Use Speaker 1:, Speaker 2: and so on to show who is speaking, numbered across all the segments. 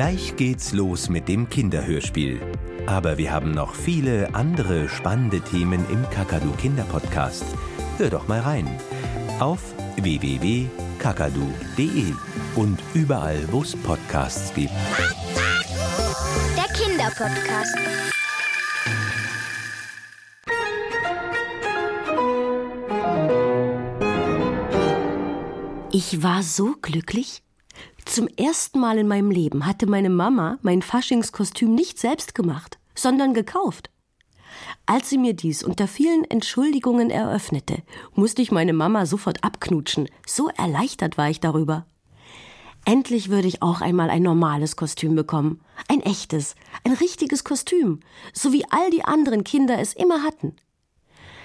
Speaker 1: Gleich geht's los mit dem Kinderhörspiel. Aber wir haben noch viele andere spannende Themen im Kakadu Kinderpodcast. Hör doch mal rein. Auf www.kakadu.de und überall, wo es Podcasts gibt.
Speaker 2: Der Kinderpodcast.
Speaker 3: Ich war so glücklich. Zum ersten Mal in meinem Leben hatte meine Mama mein Faschingskostüm nicht selbst gemacht, sondern gekauft. Als sie mir dies unter vielen Entschuldigungen eröffnete, musste ich meine Mama sofort abknutschen. So erleichtert war ich darüber. Endlich würde ich auch einmal ein normales Kostüm bekommen. Ein echtes, ein richtiges Kostüm, so wie all die anderen Kinder es immer hatten.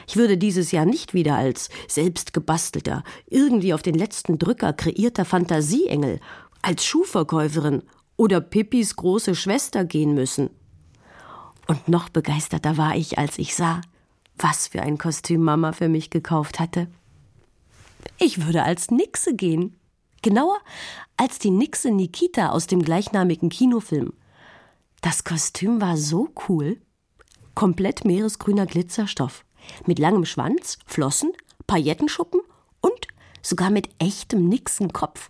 Speaker 3: Ich würde dieses Jahr nicht wieder als selbstgebastelter, irgendwie auf den letzten Drücker kreierter Fantasieengel, als Schuhverkäuferin oder Pippis große Schwester gehen müssen. Und noch begeisterter war ich, als ich sah, was für ein Kostüm Mama für mich gekauft hatte. Ich würde als Nixe gehen. Genauer als die Nixe Nikita aus dem gleichnamigen Kinofilm. Das Kostüm war so cool. Komplett meeresgrüner Glitzerstoff mit langem Schwanz, Flossen, Paillettenschuppen und sogar mit echtem Nixenkopf.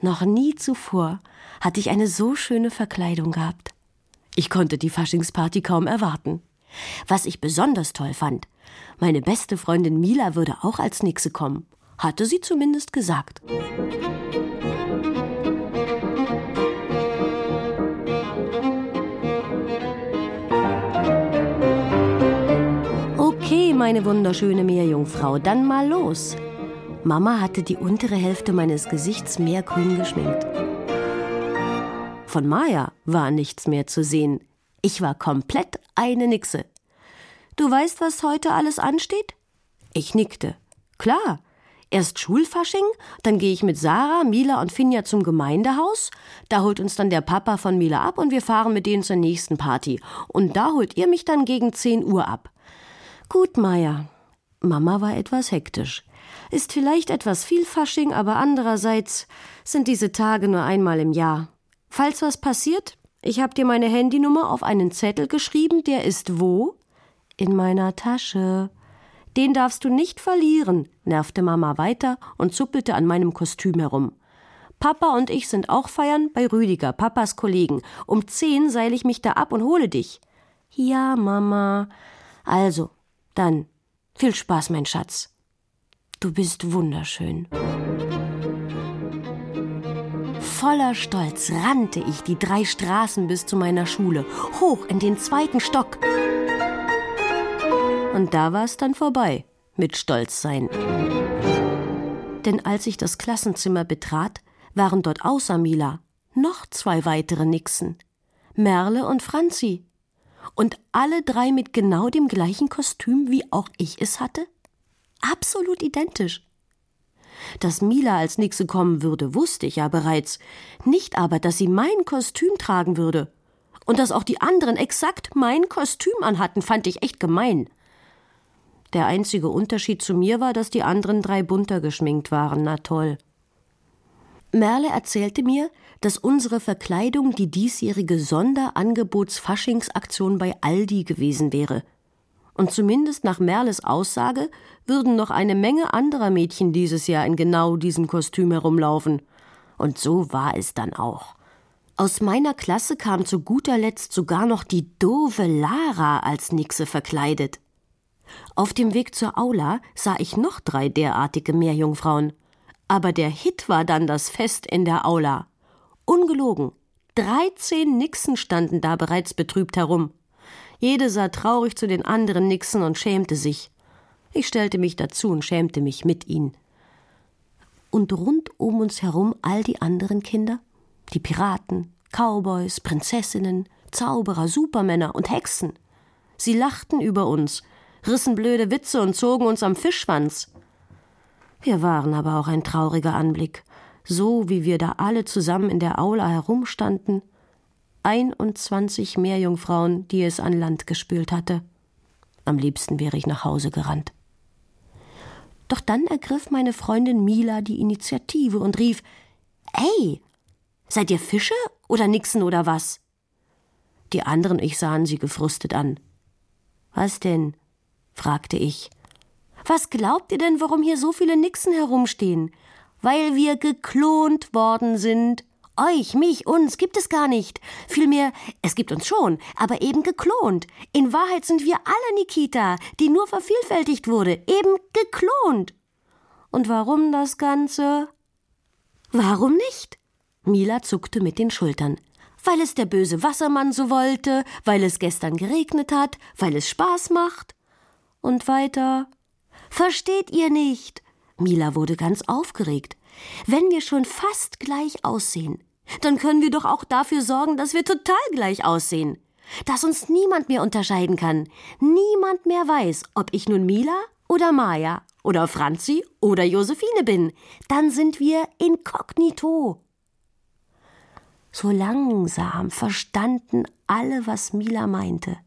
Speaker 3: Noch nie zuvor hatte ich eine so schöne Verkleidung gehabt. Ich konnte die Faschingsparty kaum erwarten. Was ich besonders toll fand, meine beste Freundin Mila würde auch als Nixe kommen, hatte sie zumindest gesagt. meine wunderschöne Meerjungfrau, dann mal los. Mama hatte die untere Hälfte meines Gesichts meergrün geschminkt. Von Maya war nichts mehr zu sehen. Ich war komplett eine Nixe. Du weißt, was heute alles ansteht? Ich nickte. Klar. Erst Schulfasching, dann gehe ich mit Sarah, Mila und Finja zum Gemeindehaus. Da holt uns dann der Papa von Mila ab und wir fahren mit denen zur nächsten Party. Und da holt ihr mich dann gegen 10 Uhr ab. Gut, Maya. Mama war etwas hektisch. Ist vielleicht etwas viel Fasching, aber andererseits sind diese Tage nur einmal im Jahr. Falls was passiert, ich hab dir meine Handynummer auf einen Zettel geschrieben, der ist wo? In meiner Tasche. Den darfst du nicht verlieren, nervte Mama weiter und zuppelte an meinem Kostüm herum. Papa und ich sind auch feiern bei Rüdiger, Papas Kollegen. Um zehn seile ich mich da ab und hole dich. Ja, Mama. Also, dann viel Spaß, mein Schatz. Du bist wunderschön. Voller Stolz rannte ich die drei Straßen bis zu meiner Schule, hoch in den zweiten Stock. Und da war es dann vorbei mit Stolzsein. Denn als ich das Klassenzimmer betrat, waren dort außer Mila noch zwei weitere Nixen, Merle und Franzi. Und alle drei mit genau dem gleichen Kostüm, wie auch ich es hatte? Absolut identisch. Dass Mila als Nixe kommen würde, wusste ich ja bereits. Nicht aber, dass sie mein Kostüm tragen würde. Und dass auch die anderen exakt mein Kostüm anhatten, fand ich echt gemein. Der einzige Unterschied zu mir war, dass die anderen drei bunter geschminkt waren. Na toll. Merle erzählte mir, dass unsere Verkleidung die diesjährige Sonderangebots-Faschingsaktion bei Aldi gewesen wäre. Und zumindest nach Merles Aussage würden noch eine Menge anderer Mädchen dieses Jahr in genau diesem Kostüm herumlaufen. Und so war es dann auch. Aus meiner Klasse kam zu guter Letzt sogar noch die doofe Lara als Nixe verkleidet. Auf dem Weg zur Aula sah ich noch drei derartige Meerjungfrauen. Aber der Hit war dann das Fest in der Aula. Ungelogen. Dreizehn Nixen standen da bereits betrübt herum. Jede sah traurig zu den anderen Nixen und schämte sich. Ich stellte mich dazu und schämte mich mit ihnen. Und rund um uns herum all die anderen Kinder, die Piraten, Cowboys, Prinzessinnen, Zauberer, Supermänner und Hexen. Sie lachten über uns, rissen blöde Witze und zogen uns am Fischschwanz. Wir waren aber auch ein trauriger Anblick so wie wir da alle zusammen in der Aula herumstanden, 21 Meerjungfrauen, die es an Land gespült hatte. Am liebsten wäre ich nach Hause gerannt. Doch dann ergriff meine Freundin Mila die Initiative und rief Ey, seid ihr Fische Oder Nixon oder was? Die anderen ich sahen sie gefrustet an. Was denn? fragte ich. Was glaubt ihr denn, warum hier so viele Nixen herumstehen? Weil wir geklont worden sind. Euch, mich, uns gibt es gar nicht. Vielmehr, es gibt uns schon, aber eben geklont. In Wahrheit sind wir alle Nikita, die nur vervielfältigt wurde, eben geklont. Und warum das Ganze? Warum nicht? Mila zuckte mit den Schultern. Weil es der böse Wassermann so wollte, weil es gestern geregnet hat, weil es Spaß macht. Und weiter. Versteht ihr nicht? Mila wurde ganz aufgeregt. Wenn wir schon fast gleich aussehen, dann können wir doch auch dafür sorgen, dass wir total gleich aussehen. Dass uns niemand mehr unterscheiden kann. Niemand mehr weiß, ob ich nun Mila oder Maya oder Franzi oder Josephine bin. Dann sind wir inkognito. So langsam verstanden alle, was Mila meinte.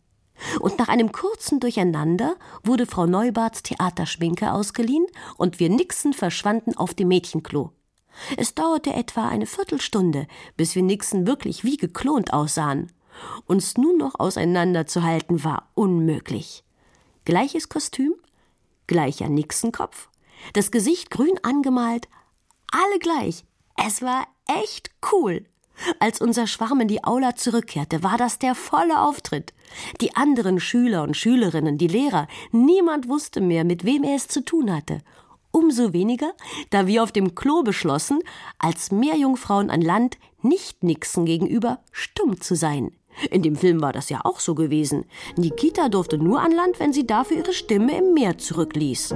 Speaker 3: Und nach einem kurzen Durcheinander wurde Frau Neubarts Theaterschminke ausgeliehen und wir Nixen verschwanden auf dem Mädchenklo. Es dauerte etwa eine Viertelstunde, bis wir Nixon wirklich wie geklont aussahen. Uns nun noch auseinanderzuhalten war unmöglich. Gleiches Kostüm, gleicher Nixenkopf, das Gesicht grün angemalt, alle gleich. Es war echt cool. Als unser Schwarm in die Aula zurückkehrte, war das der volle Auftritt. Die anderen Schüler und Schülerinnen, die Lehrer, niemand wusste mehr, mit wem er es zu tun hatte. Umso weniger, da wir auf dem Klo beschlossen, als Meerjungfrauen an Land nicht Nixon gegenüber stumm zu sein. In dem Film war das ja auch so gewesen. Nikita durfte nur an Land, wenn sie dafür ihre Stimme im Meer zurückließ.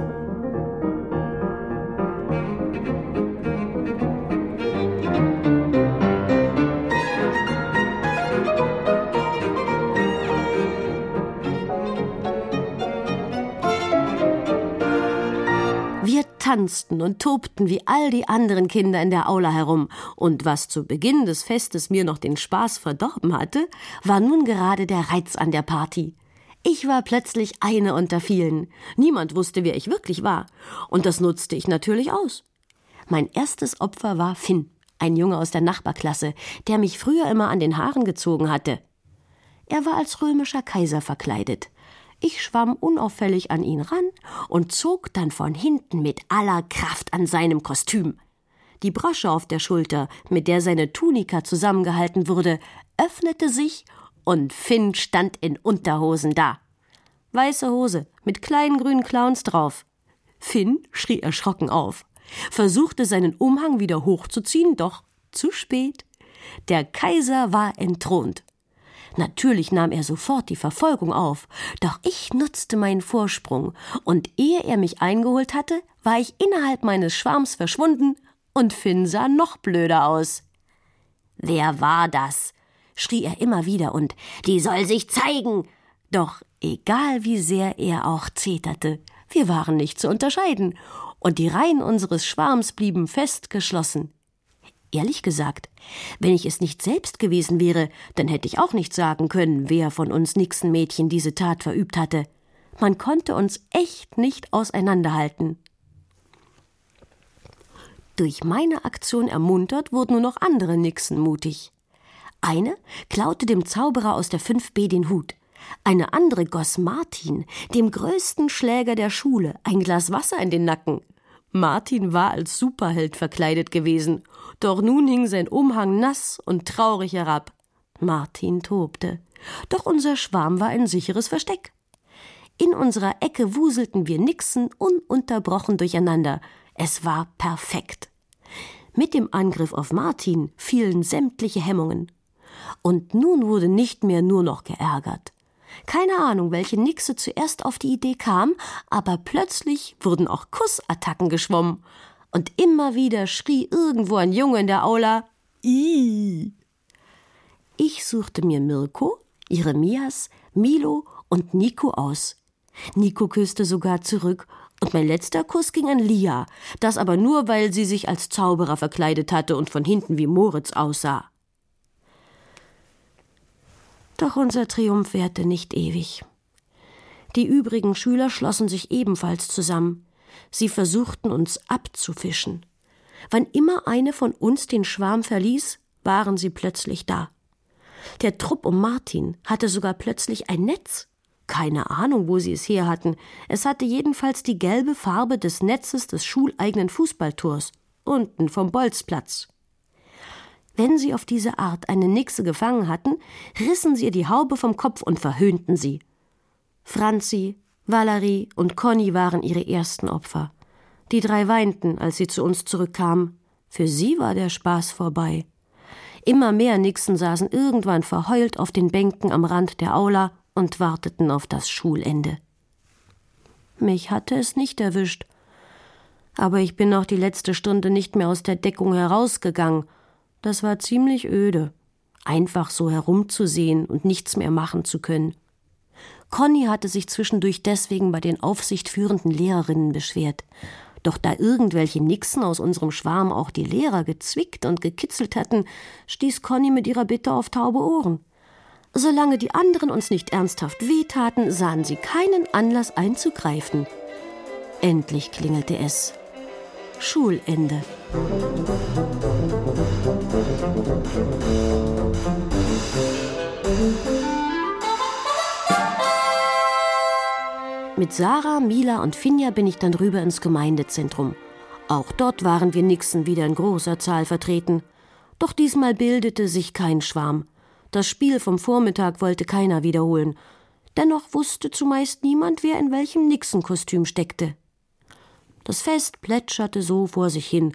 Speaker 3: Tanzten und tobten wie all die anderen Kinder in der Aula herum, und was zu Beginn des Festes mir noch den Spaß verdorben hatte, war nun gerade der Reiz an der Party. Ich war plötzlich eine unter vielen. Niemand wusste, wer ich wirklich war, und das nutzte ich natürlich aus. Mein erstes Opfer war Finn, ein Junge aus der Nachbarklasse, der mich früher immer an den Haaren gezogen hatte. Er war als römischer Kaiser verkleidet. Ich schwamm unauffällig an ihn ran und zog dann von hinten mit aller Kraft an seinem Kostüm. Die Brosche auf der Schulter, mit der seine Tunika zusammengehalten wurde, öffnete sich und Finn stand in Unterhosen da. Weiße Hose mit kleinen grünen Clowns drauf. Finn schrie erschrocken auf, versuchte seinen Umhang wieder hochzuziehen, doch zu spät. Der Kaiser war entthront. Natürlich nahm er sofort die Verfolgung auf, doch ich nutzte meinen Vorsprung, und ehe er mich eingeholt hatte, war ich innerhalb meines Schwarms verschwunden, und Finn sah noch blöder aus. Wer war das? schrie er immer wieder, und die soll sich zeigen. Doch egal wie sehr er auch zeterte, wir waren nicht zu unterscheiden, und die Reihen unseres Schwarms blieben fest geschlossen. Ehrlich gesagt, wenn ich es nicht selbst gewesen wäre, dann hätte ich auch nicht sagen können, wer von uns Nixon-Mädchen diese Tat verübt hatte. Man konnte uns echt nicht auseinanderhalten. Durch meine Aktion ermuntert wurden nur noch andere Nixon mutig. Eine klaute dem Zauberer aus der 5b den Hut. Eine andere goss Martin, dem größten Schläger der Schule, ein Glas Wasser in den Nacken. Martin war als Superheld verkleidet gewesen, doch nun hing sein Umhang nass und traurig herab. Martin tobte. Doch unser Schwarm war ein sicheres Versteck. In unserer Ecke wuselten wir Nixen ununterbrochen durcheinander. Es war perfekt. Mit dem Angriff auf Martin fielen sämtliche Hemmungen. Und nun wurde nicht mehr nur noch geärgert. Keine Ahnung, welche Nixe zuerst auf die Idee kam, aber plötzlich wurden auch Kussattacken geschwommen. Und immer wieder schrie irgendwo ein Junge in der Aula Ih. Ich suchte mir Mirko, Jeremias, Milo und Nico aus. Nico küsste sogar zurück, und mein letzter Kuss ging an Lia, das aber nur, weil sie sich als Zauberer verkleidet hatte und von hinten wie Moritz aussah. Doch unser Triumph währte nicht ewig. Die übrigen Schüler schlossen sich ebenfalls zusammen. Sie versuchten uns abzufischen. Wann immer eine von uns den Schwarm verließ, waren sie plötzlich da. Der Trupp um Martin hatte sogar plötzlich ein Netz. Keine Ahnung, wo sie es her hatten. Es hatte jedenfalls die gelbe Farbe des Netzes des schuleigenen Fußballtors, unten vom Bolzplatz. Wenn sie auf diese Art eine Nixe gefangen hatten, rissen sie ihr die Haube vom Kopf und verhöhnten sie. Franzi, Valerie und Conny waren ihre ersten Opfer. Die drei weinten, als sie zu uns zurückkamen. Für sie war der Spaß vorbei. Immer mehr Nixen saßen irgendwann verheult auf den Bänken am Rand der Aula und warteten auf das Schulende. Mich hatte es nicht erwischt. Aber ich bin noch die letzte Stunde nicht mehr aus der Deckung herausgegangen. Das war ziemlich öde. Einfach so herumzusehen und nichts mehr machen zu können. Conny hatte sich zwischendurch deswegen bei den aufsichtführenden Lehrerinnen beschwert. Doch da irgendwelche Nixen aus unserem Schwarm auch die Lehrer gezwickt und gekitzelt hatten, stieß Conny mit ihrer Bitte auf taube Ohren. Solange die anderen uns nicht ernsthaft wehtaten, sahen sie keinen Anlass einzugreifen. Endlich klingelte es. Schulende. Mit Sarah, Mila und Finja bin ich dann rüber ins Gemeindezentrum. Auch dort waren wir Nixen wieder in großer Zahl vertreten. Doch diesmal bildete sich kein Schwarm. Das Spiel vom Vormittag wollte keiner wiederholen. Dennoch wusste zumeist niemand, wer in welchem Nixenkostüm steckte. Das Fest plätscherte so vor sich hin.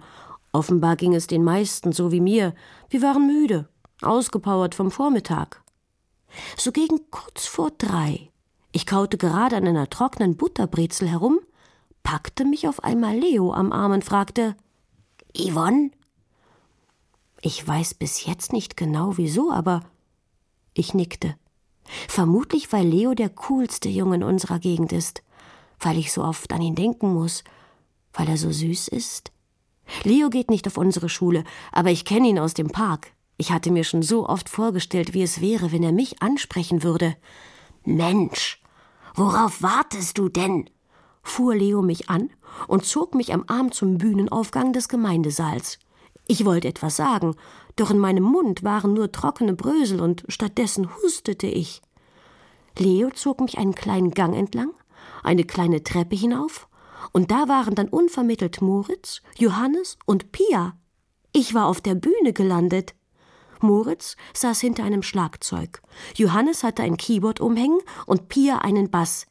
Speaker 3: Offenbar ging es den meisten so wie mir. Wir waren müde, ausgepowert vom Vormittag. So gegen kurz vor drei ich kaute gerade an einer trockenen Butterbrezel herum, packte mich auf einmal Leo am Arm und fragte Yvonne? Ich weiß bis jetzt nicht genau wieso, aber ich nickte. Vermutlich, weil Leo der coolste Junge in unserer Gegend ist, weil ich so oft an ihn denken muss, weil er so süß ist. Leo geht nicht auf unsere Schule, aber ich kenne ihn aus dem Park. Ich hatte mir schon so oft vorgestellt, wie es wäre, wenn er mich ansprechen würde. Mensch, Worauf wartest du denn? fuhr Leo mich an und zog mich am Arm zum Bühnenaufgang des Gemeindesaals. Ich wollte etwas sagen, doch in meinem Mund waren nur trockene Brösel und stattdessen hustete ich. Leo zog mich einen kleinen Gang entlang, eine kleine Treppe hinauf, und da waren dann unvermittelt Moritz, Johannes und Pia. Ich war auf der Bühne gelandet. Moritz saß hinter einem Schlagzeug. Johannes hatte ein Keyboard umhängen und Pia einen Bass.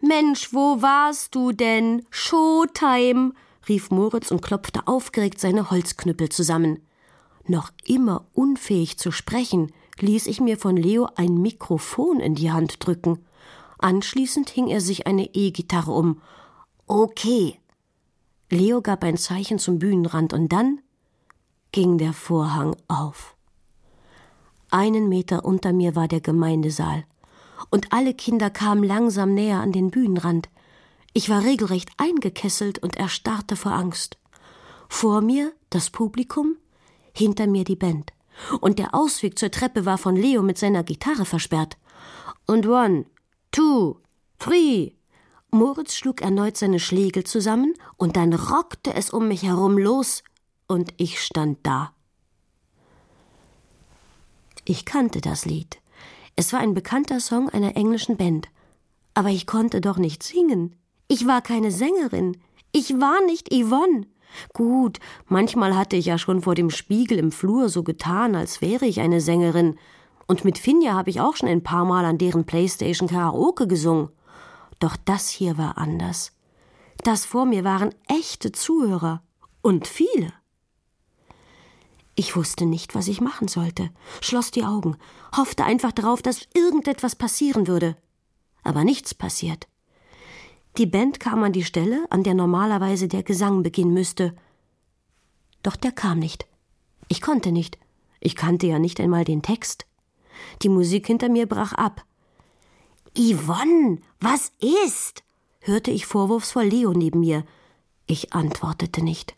Speaker 3: Mensch, wo warst du denn? Showtime! rief Moritz und klopfte aufgeregt seine Holzknüppel zusammen. Noch immer unfähig zu sprechen, ließ ich mir von Leo ein Mikrofon in die Hand drücken. Anschließend hing er sich eine E-Gitarre um. Okay. Leo gab ein Zeichen zum Bühnenrand und dann ging der Vorhang auf. Einen Meter unter mir war der Gemeindesaal. Und alle Kinder kamen langsam näher an den Bühnenrand. Ich war regelrecht eingekesselt und erstarrte vor Angst. Vor mir das Publikum, hinter mir die Band. Und der Ausweg zur Treppe war von Leo mit seiner Gitarre versperrt. Und one, two, three. Moritz schlug erneut seine Schlägel zusammen und dann rockte es um mich herum los und ich stand da. Ich kannte das Lied. Es war ein bekannter Song einer englischen Band. Aber ich konnte doch nicht singen. Ich war keine Sängerin. Ich war nicht Yvonne. Gut, manchmal hatte ich ja schon vor dem Spiegel im Flur so getan, als wäre ich eine Sängerin. Und mit Finja habe ich auch schon ein paar Mal an deren Playstation Karaoke gesungen. Doch das hier war anders. Das vor mir waren echte Zuhörer. Und viele. Ich wusste nicht, was ich machen sollte, schloss die Augen, hoffte einfach darauf, dass irgendetwas passieren würde. Aber nichts passiert. Die Band kam an die Stelle, an der normalerweise der Gesang beginnen müsste. Doch der kam nicht. Ich konnte nicht. Ich kannte ja nicht einmal den Text. Die Musik hinter mir brach ab. Yvonne, was ist? hörte ich vorwurfsvoll Leo neben mir. Ich antwortete nicht.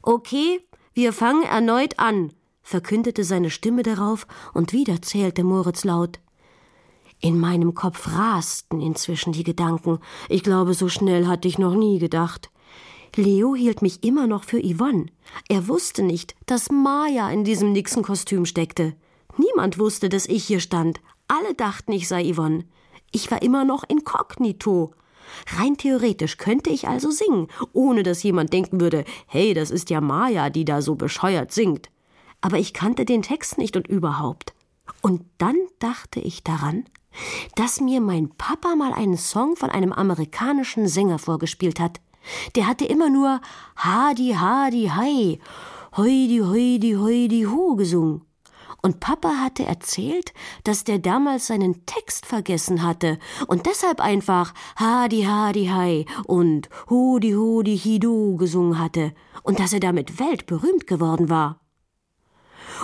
Speaker 3: Okay, wir fangen erneut an, verkündete seine Stimme darauf, und wieder zählte Moritz laut. In meinem Kopf rasten inzwischen die Gedanken. Ich glaube, so schnell hatte ich noch nie gedacht. Leo hielt mich immer noch für Yvonne. Er wusste nicht, dass Maya in diesem Nixon-Kostüm steckte. Niemand wusste, dass ich hier stand. Alle dachten, ich sei Yvonne. Ich war immer noch inkognito. Rein theoretisch könnte ich also singen, ohne dass jemand denken würde, hey, das ist ja Maya, die da so bescheuert singt. Aber ich kannte den Text nicht und überhaupt. Und dann dachte ich daran, dass mir mein Papa mal einen Song von einem amerikanischen Sänger vorgespielt hat. Der hatte immer nur Hadi, Hadi, Hai, Heudi, Heudi, Heudi, Ho gesungen. Und Papa hatte erzählt, dass der damals seinen Text vergessen hatte. Und deshalb einfach Hadi Hadi Hai und Hodi Hodi Hidu gesungen hatte. Und dass er damit weltberühmt geworden war.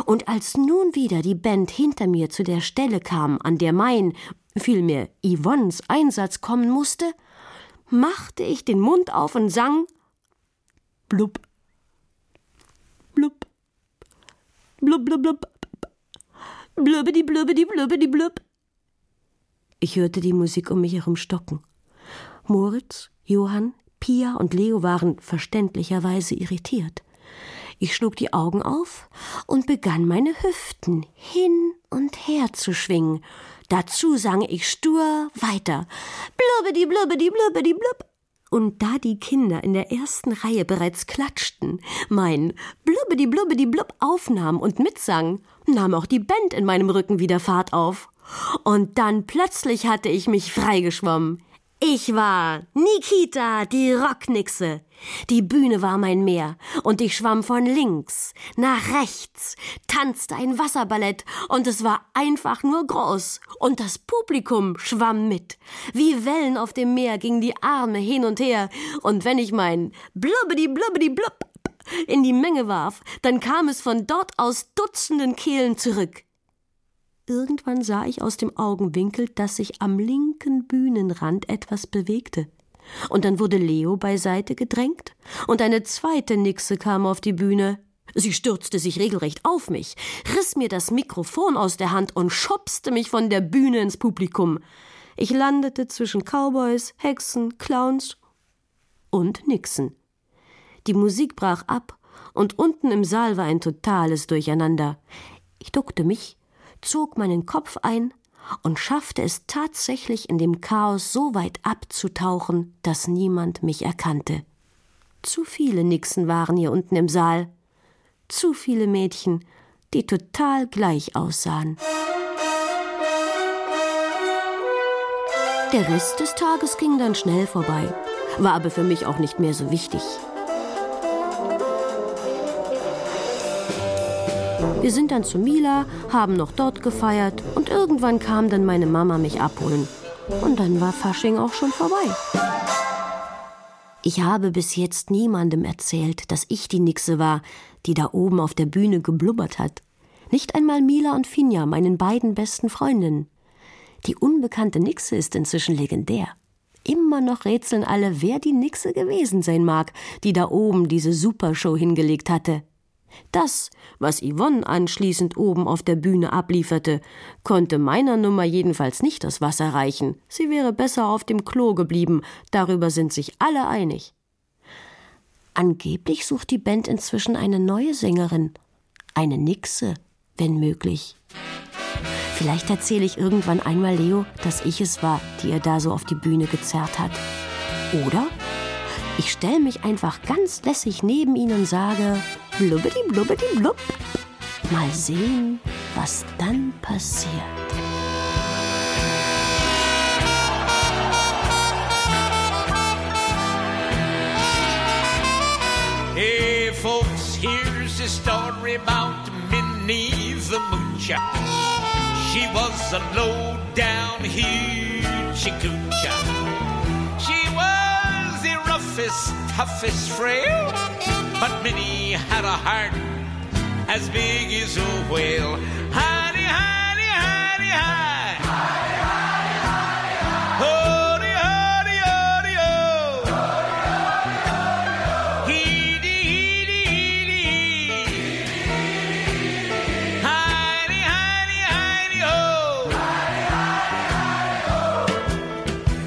Speaker 3: Und als nun wieder die Band hinter mir zu der Stelle kam, an der mein, vielmehr Yvonnes Einsatz kommen musste, machte ich den Mund auf und sang blub, blub, blub, blub, blub, blubedi, blubedi, blubedi, blub. Ich hörte die Musik um mich herum stocken. Moritz, Johann, Pia und Leo waren verständlicherweise irritiert. Ich schlug die Augen auf und begann meine Hüften hin und her zu schwingen. Dazu sang ich stur weiter. Blubbedi, blubbedi, blubbedi, blub. Und da die Kinder in der ersten Reihe bereits klatschten, mein Blubbedi, blubbedi, blub aufnahm und mitsang, nahm auch die Band in meinem Rücken wieder Fahrt auf. Und dann plötzlich hatte ich mich freigeschwommen. Ich war Nikita, die Rocknixe. Die Bühne war mein Meer, und ich schwamm von links nach rechts, tanzte ein Wasserballett, und es war einfach nur groß, und das Publikum schwamm mit. Wie Wellen auf dem Meer gingen die Arme hin und her, und wenn ich mein Blubbedi Blubbedi Blub in die Menge warf, dann kam es von dort aus dutzenden Kehlen zurück. Irgendwann sah ich aus dem Augenwinkel, dass sich am linken Bühnenrand etwas bewegte. Und dann wurde Leo beiseite gedrängt, und eine zweite Nixe kam auf die Bühne. Sie stürzte sich regelrecht auf mich, riss mir das Mikrofon aus der Hand und schubste mich von der Bühne ins Publikum. Ich landete zwischen Cowboys, Hexen, Clowns und Nixen. Die Musik brach ab, und unten im Saal war ein totales Durcheinander. Ich duckte mich, zog meinen Kopf ein und schaffte es tatsächlich in dem Chaos so weit abzutauchen, dass niemand mich erkannte. Zu viele Nixen waren hier unten im Saal. Zu viele Mädchen, die total gleich aussahen. Der Rest des Tages ging dann schnell vorbei, war aber für mich auch nicht mehr so wichtig. Wir sind dann zu Mila, haben noch dort gefeiert und irgendwann kam dann meine Mama mich abholen. Und dann war Fasching auch schon vorbei. Ich habe bis jetzt niemandem erzählt, dass ich die Nixe war, die da oben auf der Bühne geblubbert hat. Nicht einmal Mila und Finja, meinen beiden besten Freundinnen. Die unbekannte Nixe ist inzwischen legendär. Immer noch rätseln alle, wer die Nixe gewesen sein mag, die da oben diese Supershow hingelegt hatte. Das, was Yvonne anschließend oben auf der Bühne ablieferte, konnte meiner Nummer jedenfalls nicht das Wasser reichen. Sie wäre besser auf dem Klo geblieben, darüber sind sich alle einig. Angeblich sucht die Band inzwischen eine neue Sängerin. Eine Nixe, wenn möglich. Vielleicht erzähle ich irgendwann einmal Leo, dass ich es war, die er da so auf die Bühne gezerrt hat. Oder ich stelle mich einfach ganz lässig neben ihn und sage blubbidi blubbidi blub. Mal sehen, was dann passiert.
Speaker 4: Hey folks, here's a story about Minnie the Moocher. She was a low down hoochie coocher roughest, toughest frail. But Minnie had a heart as big as a whale. Hidey, ho.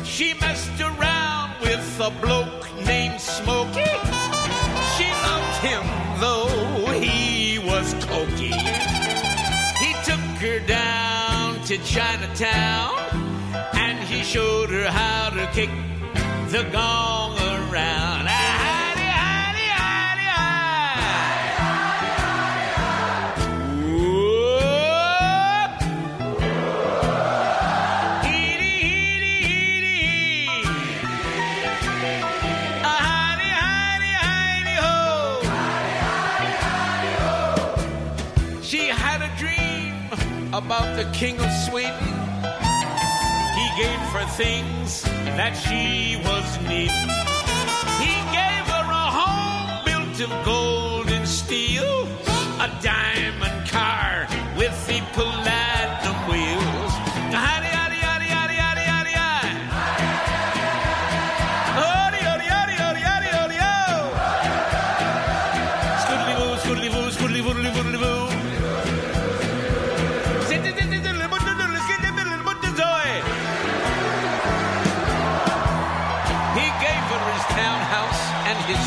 Speaker 4: She messed around with a bloke named Smokey. Him, though he was cokey. He took her down to Chinatown and he showed her how to kick the gong about the king of Sweden. He gave her things that she was needing. He gave her a home built of gold and steel, a diamond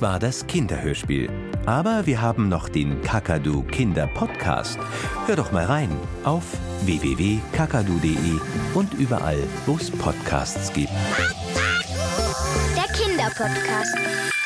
Speaker 1: Das war das Kinderhörspiel. Aber wir haben noch den Kakadu Kinder Podcast. Hör doch mal rein auf www.kakadu.de und überall, wo es Podcasts gibt.
Speaker 2: Der Kinderpodcast.